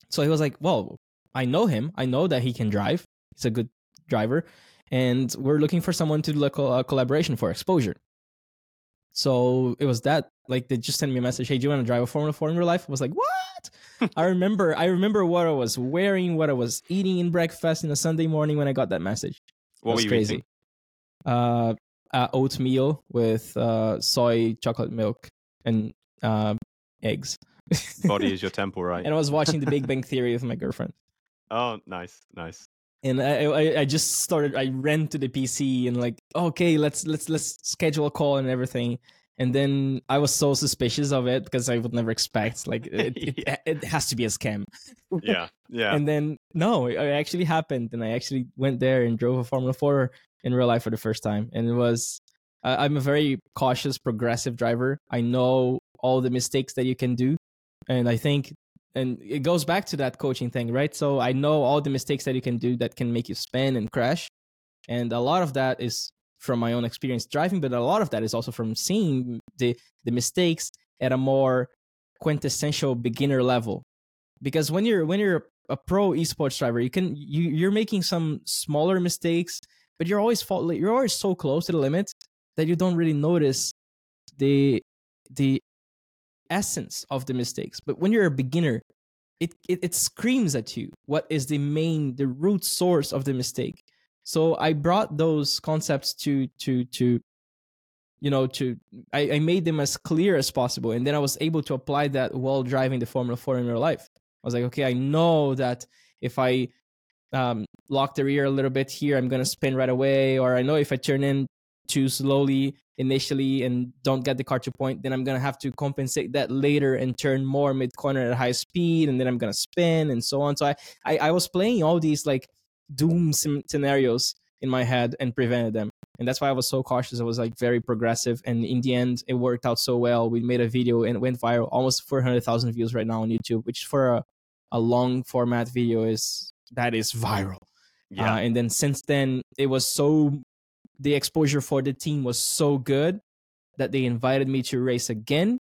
So he was like, "Well, I know him. I know that he can drive. He's a good driver, and we're looking for someone to do a, a collaboration for exposure." So it was that like they just sent me a message, "Hey, do you want to drive a Formula Four in real life?" I was like, "What?" I remember, I remember what I was wearing, what I was eating in breakfast in a Sunday morning when I got that message. What was were you crazy. eating? Uh, uh, oatmeal with uh, soy chocolate milk and uh, eggs. Body is your temple, right? and I was watching The Big Bang Theory with my girlfriend. Oh, nice, nice. And I, I, I just started. I ran to the PC and like, okay, let's let's let's schedule a call and everything. And then I was so suspicious of it because I would never expect like it, it, it has to be a scam. Yeah, yeah. And then no, it actually happened, and I actually went there and drove a Formula Four in real life for the first time, and it was. I I'm a very cautious, progressive driver. I know all the mistakes that you can do, and I think, and it goes back to that coaching thing, right? So I know all the mistakes that you can do that can make you spin and crash, and a lot of that is from my own experience driving, but a lot of that is also from seeing the the mistakes at a more quintessential beginner level because when you're when you're a pro esports driver you can you you're making some smaller mistakes but you're always fall, you're always so close to the limit that you don't really notice the the essence of the mistakes. But when you're a beginner it, it it screams at you what is the main the root source of the mistake. So i brought those concepts to to to you know to I, I made them as clear as possible and then i was able to apply that while driving the formula 4 in real life. I was like okay i know that if i um, lock the rear a little bit here i'm to spin right away or i know if i turn in too slowly initially and don't get the car to point then i'm going to have to compensate that later and turn more mid corner at high speed and then i'm going to spin and so on so I, I i was playing all these like doom scenarios in my head and prevented them and that's why I was so cautious. I was like very progressive, and in the end, it worked out so well. We made a video and it went viral, almost 400,000 views right now on YouTube, which for a, a long format video is that is viral. Yeah. Uh, and then since then, it was so the exposure for the team was so good that they invited me to race again,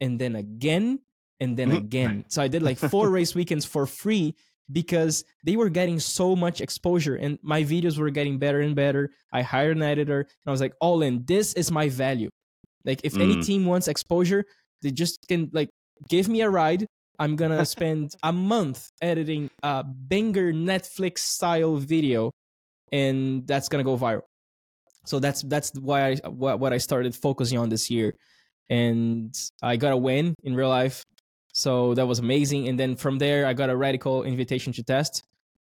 and then again, and then Mhm. again. So I did like four race weekends for free because they were getting so much exposure and my videos were getting better and better. I hired an editor and I was like, all in, this is my value. Like if any Mm. team wants exposure, they just can like give me a ride. I'm gonna spend a month editing a banger Netflix style video and that's gonna go viral. So that's that's why I what, what I started focusing on this year. And I got a win in real life so that was amazing. And then from there, I got a radical invitation to test.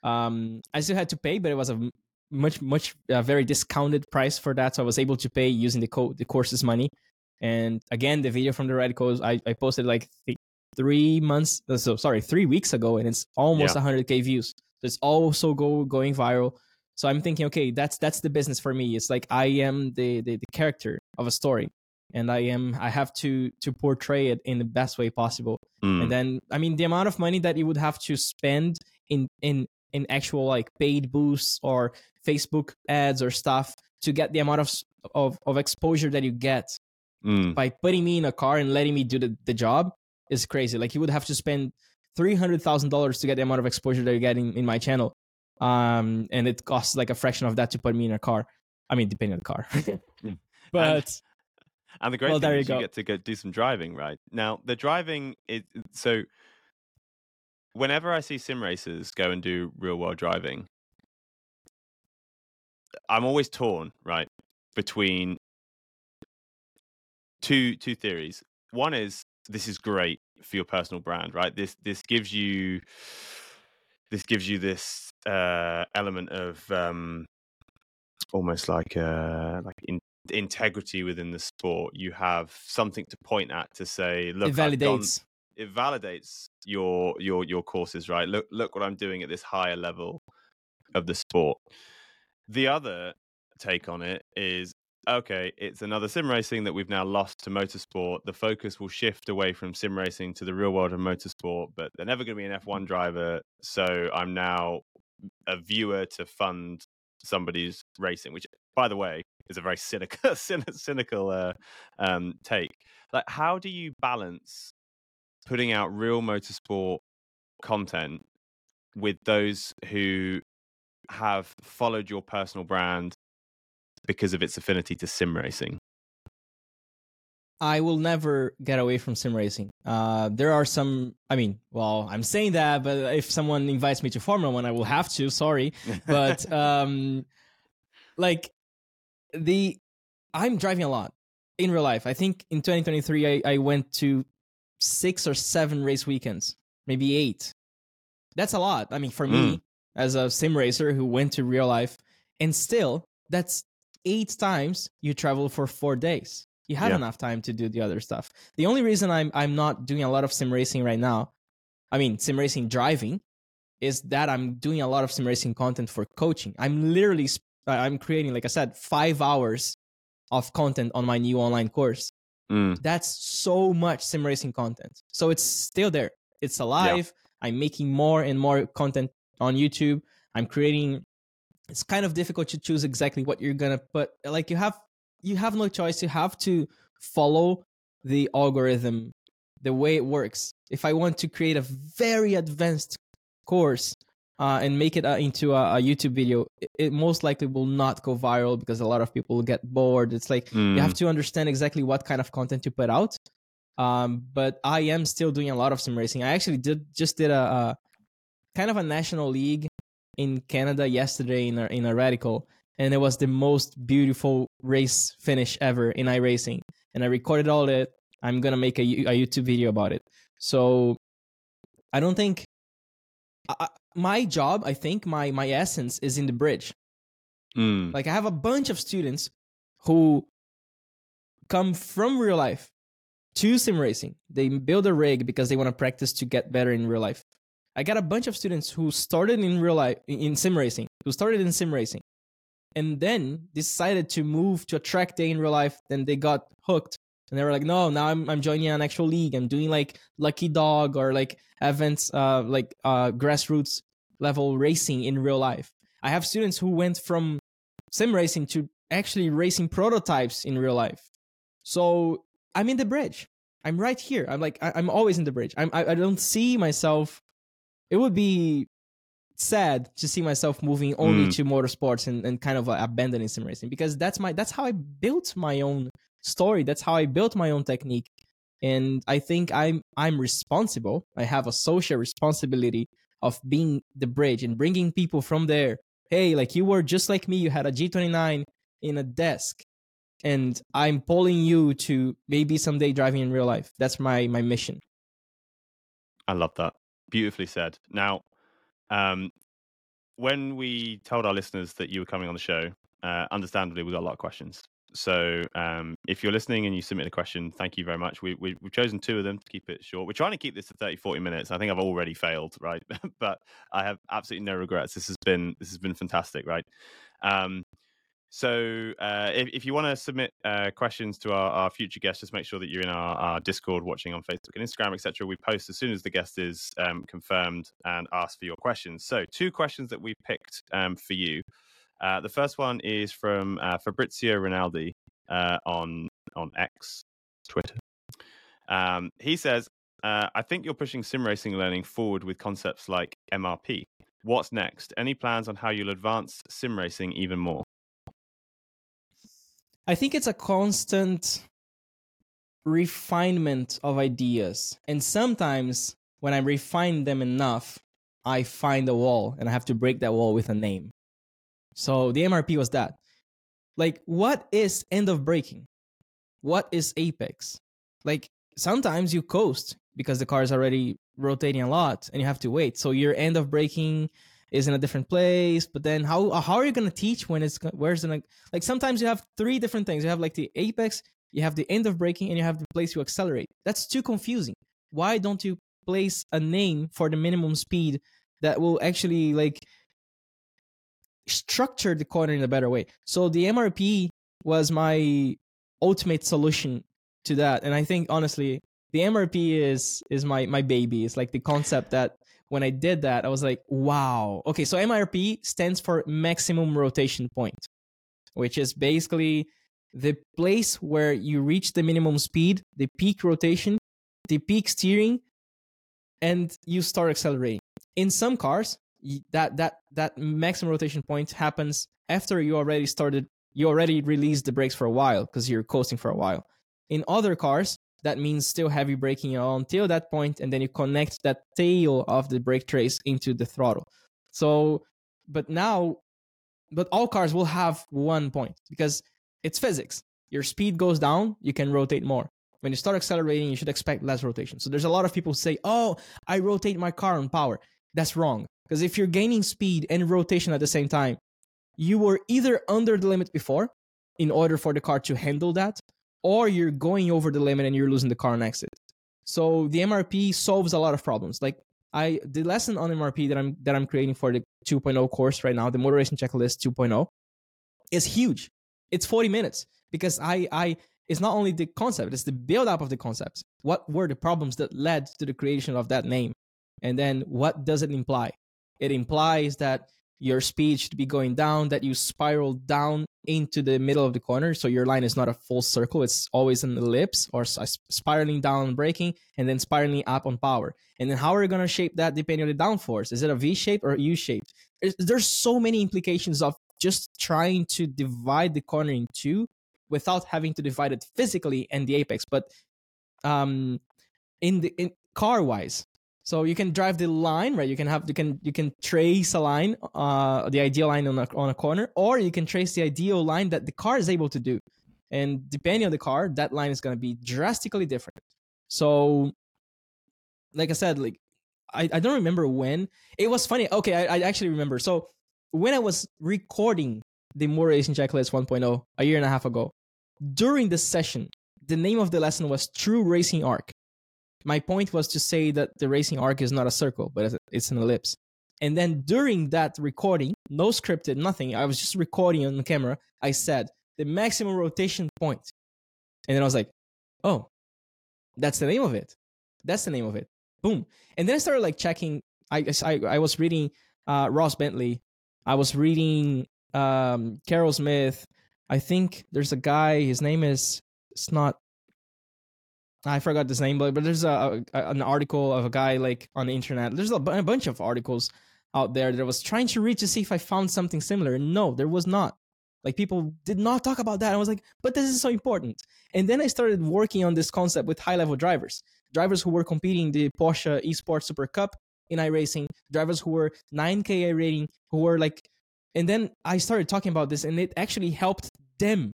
Um, I still had to pay, but it was a much, much, uh, very discounted price for that. So I was able to pay using the co- the course's money. And again, the video from the radicals, I, I posted like th- three months, uh, so sorry, three weeks ago, and it's almost Yeah. 100k views. So it's also go going viral. So I'm thinking, okay, that's that's the business for me. It's like I am the the, the character of a story, and I am I have to to portray it in the best way possible Mm. and then i mean the amount of money that you would have to spend in in in actual like paid boosts or facebook ads or stuff to get the amount of of, of exposure that you get Mm. by putting me in a car and letting me do the, the job is crazy like you would have to spend $300000 to get the amount of exposure that you're getting in my channel um and it costs like a fraction of that to put me in a car i mean depending on the car but And the great Well, thing there is you you go. get to go do some driving, right? Now, the driving is so whenever I see sim racers go and do real world driving, I'm always torn, right, between two two theories. One is this is great for your personal brand, right? This this gives you this gives you this uh element of um almost like uh like in, integrity within the sport. You have something to point at to say look it validates it validates your your your courses right? Look look what i'm doing at this higher level of the sport. The other take on it is okay it's another sim racing that we've now lost to motorsport. The focus will shift away from sim racing to the real world of motorsport but they're never going to be an f1 driver so i'm now a viewer to fund somebody's racing which by the way is a very cynical cynical uh, um, take. Like how do you balance putting out real motorsport content with those who have followed your personal brand because of its affinity to sim racing I will never get away from sim racing. Uh, there are some. I mean, well, I'm saying that, but if someone invites me to Formula One, I will have to. Sorry, but um, like the I'm driving a lot in real life. I think in 2023, I, I went to six or seven race weekends, maybe eight. That's a lot. I mean, for me, as a sim racer who went to real life, and still, that's eight times you travel for four days. You have Yeah. enough time to do the other stuff. The only reason I'm I'm not doing a lot of sim racing right now, I mean sim racing driving, is that I'm doing a lot of sim racing content for coaching. I'm literally I'm creating, like I said, five hours of content on my new online course. Mm, That's so much sim racing content. So it's still there. It's alive. I'm making more and more content on YouTube. I'm creating it's kind of difficult to choose exactly what you're gonna put. Like you have you have no choice. You have to follow the algorithm, the way it works. If I want to create a very advanced course uh, and make it uh, into a, a YouTube video, it, it most likely will not go viral because a lot of people will get bored. It's like mm, you have to understand exactly what kind of content to put out. Um, but I am still doing a lot of sim racing. I actually did just did a, a kind of a national league in Canada yesterday in a, in a radical, and it was the most beautiful race finish ever in iRacing. And I recorded all it. I'm gonna make a, a YouTube video about it. So I don't think I- my job. I think my my essence is in the bridge. mm, Like I have a bunch of students who come from real life to sim racing. They build a rig because they want to practice to get better in real life. I got a bunch of students who started in real life in sim racing, who started in sim racing, and then decided to move to a track day in real life. Then they got hooked, and they were like, "No, now I'm I'm joining an actual league. I'm doing like Lucky Dog or like events, uh, like uh, grassroots level racing in real life." I have students who went from sim racing to actually racing prototypes in real life. So I'm in the bridge. I'm right here. I'm like I, I'm always in the bridge. I'm I, I don't see myself. It would be sad to see myself moving only Mm. to motorsports and, and kind of uh, abandoning sim racing because that's my that's how I built my own story. That's how I built my own technique. And I think I'm I'm responsible. I have a social responsibility of being the bridge and bringing people from there hey, like you were just like me, you had a G29 in a desk, and I'm pulling you to maybe someday driving in real life. That's my my mission. I love that. Beautifully said. Now, um, when we told our listeners that you were coming on the show, uh, understandably, we got a lot of questions. So, um, if you're listening and you submit a question, thank you very much. We, we, we've chosen two of them to keep it short. We're trying to keep this to 30, 40 minutes. I think I've already failed, right? but I have absolutely no regrets. This has been this has been fantastic, right? Um, so, uh, if, if you want to submit uh, questions to our, our future guests, just make sure that you're in our, our Discord, watching on Facebook and Instagram, etc. We post as soon as the guest is um, confirmed and ask for your questions. So, two questions that we picked um, for you. Uh, the first one is from uh, Fabrizio Rinaldi uh, on on X, Twitter. Um, he says, uh, "I think you're pushing sim racing learning forward with concepts like MRP. What's next? Any plans on how you'll advance sim racing even more?" I think it's a constant refinement of ideas. And sometimes when I refine them enough, I find a wall and I have to break that wall with a name. So the MRP was that. Like, what is end of braking? What is apex? Like, sometimes you coast because the car is already rotating a lot and you have to wait. So your end of braking is in a different place. But then how uh, how are you gonna teach when it's where's the like sometimes you have three different things. You have like the apex, you have the end of braking, and you have the place you accelerate. That's too confusing. Why don't you place a name for the minimum speed that will actually like structure the corner in a better way? So the MRP was my ultimate solution to that. And I think honestly, the MRP is is my my baby. It's like the concept that when I did that, I was like, wow. Okay, so MRP stands for maximum rotation point, which is basically the place where you reach the minimum speed, the peak rotation, the peak steering, and you start accelerating. In some cars, that that that maximum rotation point happens after you already started you already released the brakes for a while because you're coasting for a while. In other cars, that means still heavy braking until that point, and then you connect that tail of the brake trace into the throttle. So, but now, but all cars will have one point because it's physics. Your speed goes down, you can rotate more. When you start accelerating, you should expect less rotation. So there's a lot of people say, "Oh, I rotate my car on power." That's wrong because if you're gaining speed and rotation at the same time, you were either under the limit before in order for the car to handle that, or you're going over the limit and you're losing the car on exit. So the MRP solves a lot of problems. Like I the lesson on MRP that I'm that I'm creating for the 2.0 course right now, the racing checklist 2.0, is huge. It's 40 minutes because I I it's not only the concept, it's the build up of the concept. What were the problems that led to the creation of that name? And then what does it imply? It implies that your speed should be going down, that you spiral down into the middle of the corner. So your line is not a full circle, it's always an ellipse or spiraling down on braking and then spiraling up on power. And then how are you going to shape that depending on the downforce? Is it a V shape or U shaped? There's, there's so many implications of just trying to divide the corner in two without having to divide it physically and the apex. But um, in the in car wise, so you can drive the line, right? You can have you can you can trace a line, uh, the ideal line on a on a corner, or you can trace the ideal line that the car is able to do. And depending on the car, that line is going to be drastically different. So, like I said, like I, I don't remember when it was funny. Okay, I, I actually remember. So when I was recording the Motor Racing Checklist 1.0 a year and a half ago, during the session, the name of the lesson was True Racing Arc my point was to say that the racing arc is not a circle, but it's an ellipse. And then during that recording, no scripted, nothing, I was just recording on the camera. I said the maximum rotation point. And then I was like, oh, that's the name of it. That's the name of it. Boom. And then I started like checking. I, I, I was reading uh, Ross Bentley. I was reading um, Carroll Smith. I think there's a guy, his name is, it's not I forgot his name, but but there's a, a, an article of a guy like on the internet. There's a, a bunch of articles out there that I was trying to read to see if I found something similar. No, there was not. Like people did not talk about that. I was like, but this is so important. And then I started working on this concept with high level drivers, drivers who were competing the Porsche Esports Super Cup in iRacing, drivers who were 9K rating, who were like, and then I started talking about this, and it actually helped them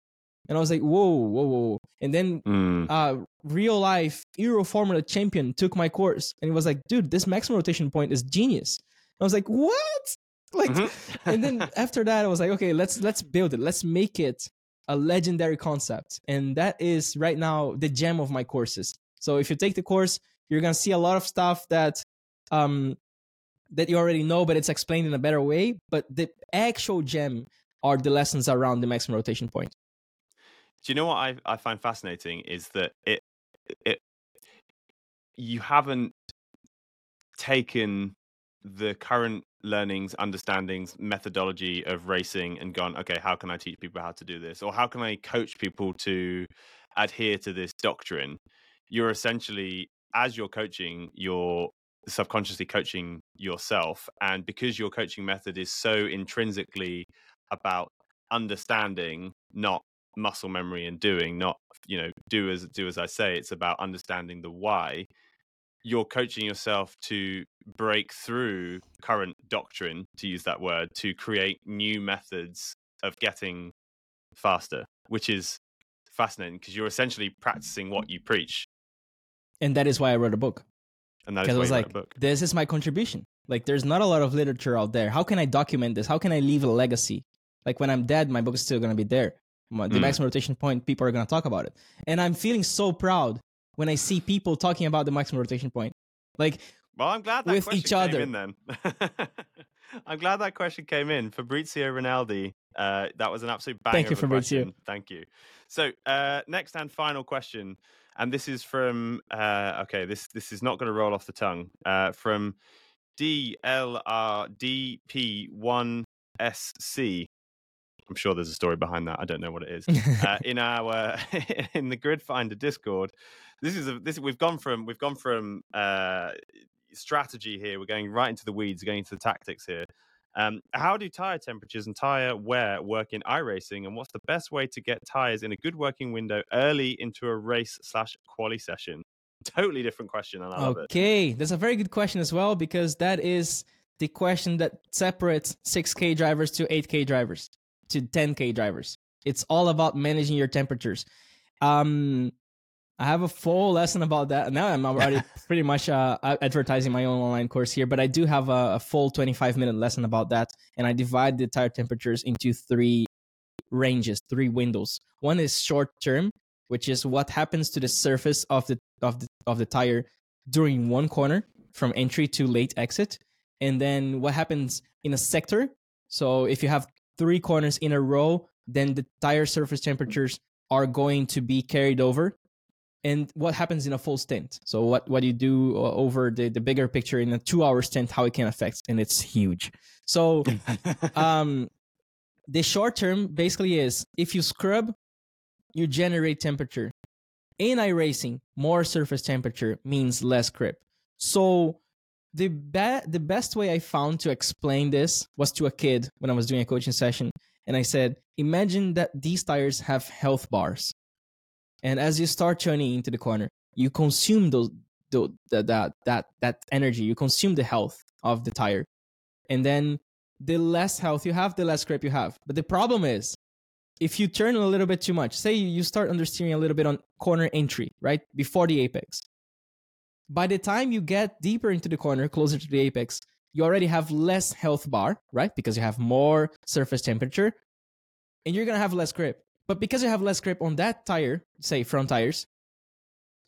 and I was like, whoa, whoa, whoa. And then mm. uh, real life Euro Formula champion took my course and he was like, dude, this maximum rotation point is genius. And I was like, what? Like, mm-hmm. and then after that, I was like, okay, let's let's build it. Let's make it a legendary concept. And that is right now the gem of my courses. So if you take the course, you're gonna see a lot of stuff that um that you already know, but it's explained in a better way. But the actual gem are the lessons around the maximum rotation point. Do you know what I I find fascinating is that it it you haven't taken the current learnings, understandings, methodology of racing and gone, okay, how can I teach people how to do this? Or how can I coach people to adhere to this doctrine? You're essentially, as you're coaching, you're subconsciously coaching yourself. And because your coaching method is so intrinsically about understanding, not muscle memory and doing not you know do as do as i say. It's about understanding the why. You're coaching yourself to break through current doctrine to use that word to create new methods of getting faster which is fascinating because you're essentially practicing what you preach. And that is why i wrote a book. And that is why I was like this is my contribution. Like there's not a lot of literature out there. How can i document this? How can i leave a legacy? Like when i'm dead my book is still going to be there the mm. maximum rotation point, people are going to talk about it. And I'm feeling so proud when I see people talking about the maximum rotation point. Like, well, I'm glad that with each other. In, then I'm glad that question came in. Fabrizio Rinaldi, uh, that was an absolute banger. Thank you, Fabrizio. Question. Thank you. So, uh, next and final question, and this is from. Uh, okay, this this is not going to roll off the tongue. Uh, from DLRDP1SC. I'm sure there's a story behind that. I don't know what it is. uh, in our in the Gridfinder Discord, this is a this we've gone from we've gone from uh, strategy here. We're going right into the weeds, going into the tactics here. Um, how do tire temperatures and tire wear work in iRacing, and what's the best way to get tires in a good working window early into a race slash quali session? Totally different question, and I love okay. it. Okay, that's a very good question as well because that is the question that separates 6K drivers to 8K drivers to 10K drivers. It's all about managing your temperatures. Um, I have a full lesson about that. Now I'm already pretty much uh, advertising my own online course here, but I do have a, a, full 25 minute lesson about that. And I divide the tire temperatures into three ranges, three windows. One is short term, which is what happens to the surface of the of the of the tire during one corner from entry to late exit, and then what happens in a sector. So if you have three corners in a row, then the tire surface temperatures are going to be carried over. And what happens in a full stint? So what what you do uh, over the, the bigger picture in a two hour stint how it can affect and it's huge. So um the short term basically is if you scrub you generate temperature. In iRacing more surface temperature means less grip. So the be- the best way I found to explain this was to a kid when I was doing a coaching session, and I said, imagine that these tires have health bars, and as you start turning into the corner, you consume those the, that that that energy, you consume the health of the tire, and then the less health you have, the less grip you have. But the problem is, if you turn a little bit too much, say you start understeering a little bit on corner entry, right before the apex, by the time you get deeper into the corner, closer to the apex, you already have less health bar, right? Because you have more surface temperature and you're going to have less grip. But because you have less grip on that tire, say front tires,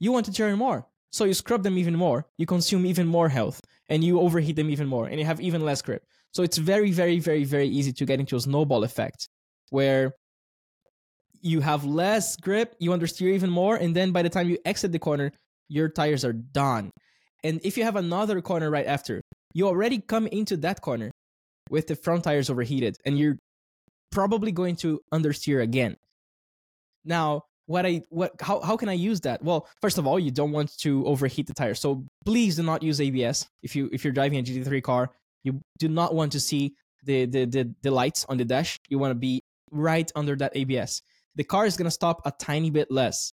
you want to turn more. So you scrub them even more, you consume even more health, and you overheat them even more, and you have even less grip. So it's very, very, very, very easy to get into a snowball effect where you have less grip, you understeer even more, and then by the time you exit the corner, your tires are done. And if you have another corner right after, you already come into that corner with the front tires overheated and you're probably going to understeer again. Now, what I what how how can I use that? Well, first of all, you don't want to overheat the tires. So please do not use ABS. If you if you're driving a GT3 car, you do not want to see the the the, the lights on the dash. You want to be right under that ABS. The car is going to stop a tiny bit less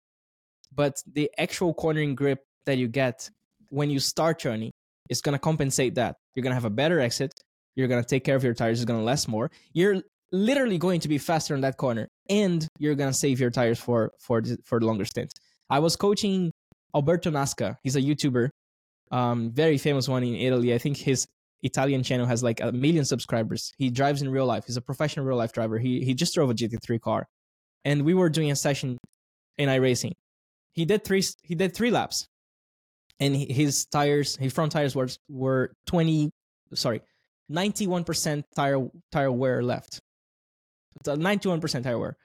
but the actual cornering grip that you get when you start turning is going to compensate that. You're going to have a better exit. You're going to take care of your tires. It's going to last more. You're literally going to be faster in that corner, and you're going to save your tires for for for longer stint. I was coaching Alberto Nasca. He's a YouTuber, um, very famous one in Italy. I think his Italian channel has like a million subscribers. He drives in real life. He's a professional real life driver. He he just drove a GT3 car, and we were doing a session in iRacing, he did three he did three laps. And his tires his front tires were were 20 sorry 91% tire tire wear left. 91% tire wear.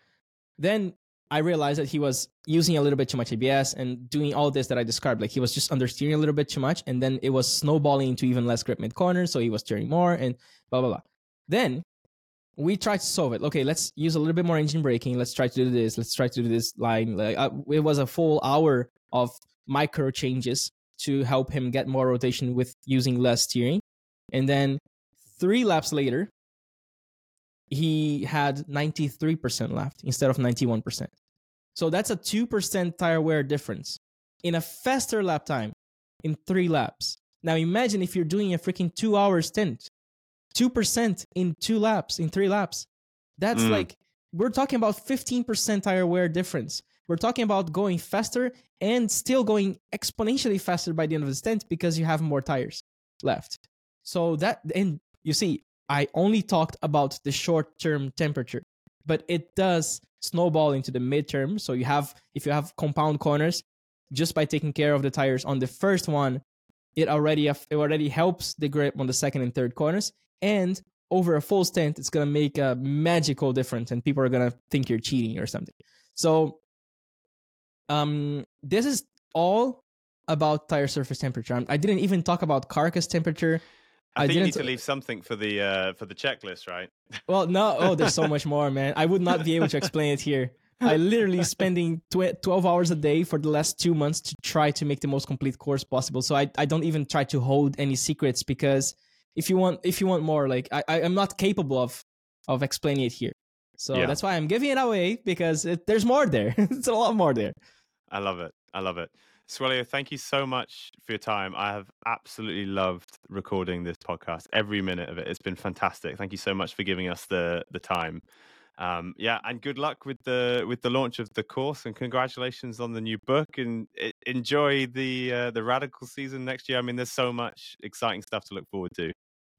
Then i realized that he was using a little bit too much abs and doing all this that i described. Like he was just understeering a little bit too much and then it was snowballing into even less grip mid corner so he was turning more and blah blah blah. Then we tried to solve it. Okay, let's use a little bit more engine braking. Let's try to do this. Let's try to do this line. Like uh, it was a full hour of micro changes to help him get more rotation with using less steering. And then three laps later, he had 93% left instead of 91%. So that's a 2% tire wear difference in a faster lap time in three laps. Now imagine if you're doing a freaking two hour stint 2% in two laps, in three laps. That's mm. like, we're talking about 15% tire wear difference. We're talking about going faster and still going exponentially faster by the end of the stint because you have more tires left. So that, and you see, I only talked about the short term temperature, but it does snowball into the midterm. So you have, if you have compound corners, just by taking care of the tires on the first one, it already it already helps the grip on the second and third corners and over a full stint it's going to make a magical difference and people are going to think you're cheating or something so um this is all about tire surface temperature i didn't even talk about carcass temperature I, I think you need to leave something for the uh, for the checklist, right? Well, no. Oh, there's so much more, man. I would not be able to explain it here. I literally spending tw- 12 hours a day for the last two months to try to make the most complete course possible. So I, I don't even try to hold any secrets because if you want if you want more like i, I am not capable of of explaining it here so Yeah. that's why i'm giving it away because it, there's more there it's a lot more there I love it. I love it. Suellio, thank you so much for your time. I have absolutely loved recording this podcast. Every minute of it. It's been fantastic. Thank you so much for giving us the the time. Um, yeah, and good luck with the with the launch of the course, and congratulations on the new book. And e- enjoy the uh, the radical season next year. I mean, there's so much exciting stuff to look forward to.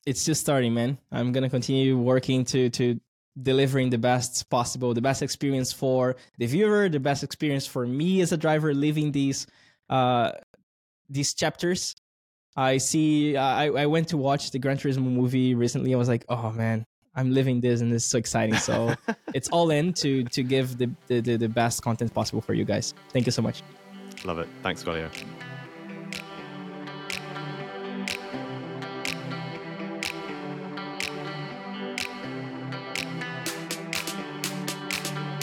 It's just starting man. I'm gonna continue working to to delivering the best possible the best experience for the viewer the best experience for me as a driver living these uh these chapters. I see i i went to watch the gran turismo movie recently. I was like oh man i'm living this and this is so exciting. So it's all in to to give the, the the the best content possible for you guys. Thank you so much. Love it. Thanks, Suellio.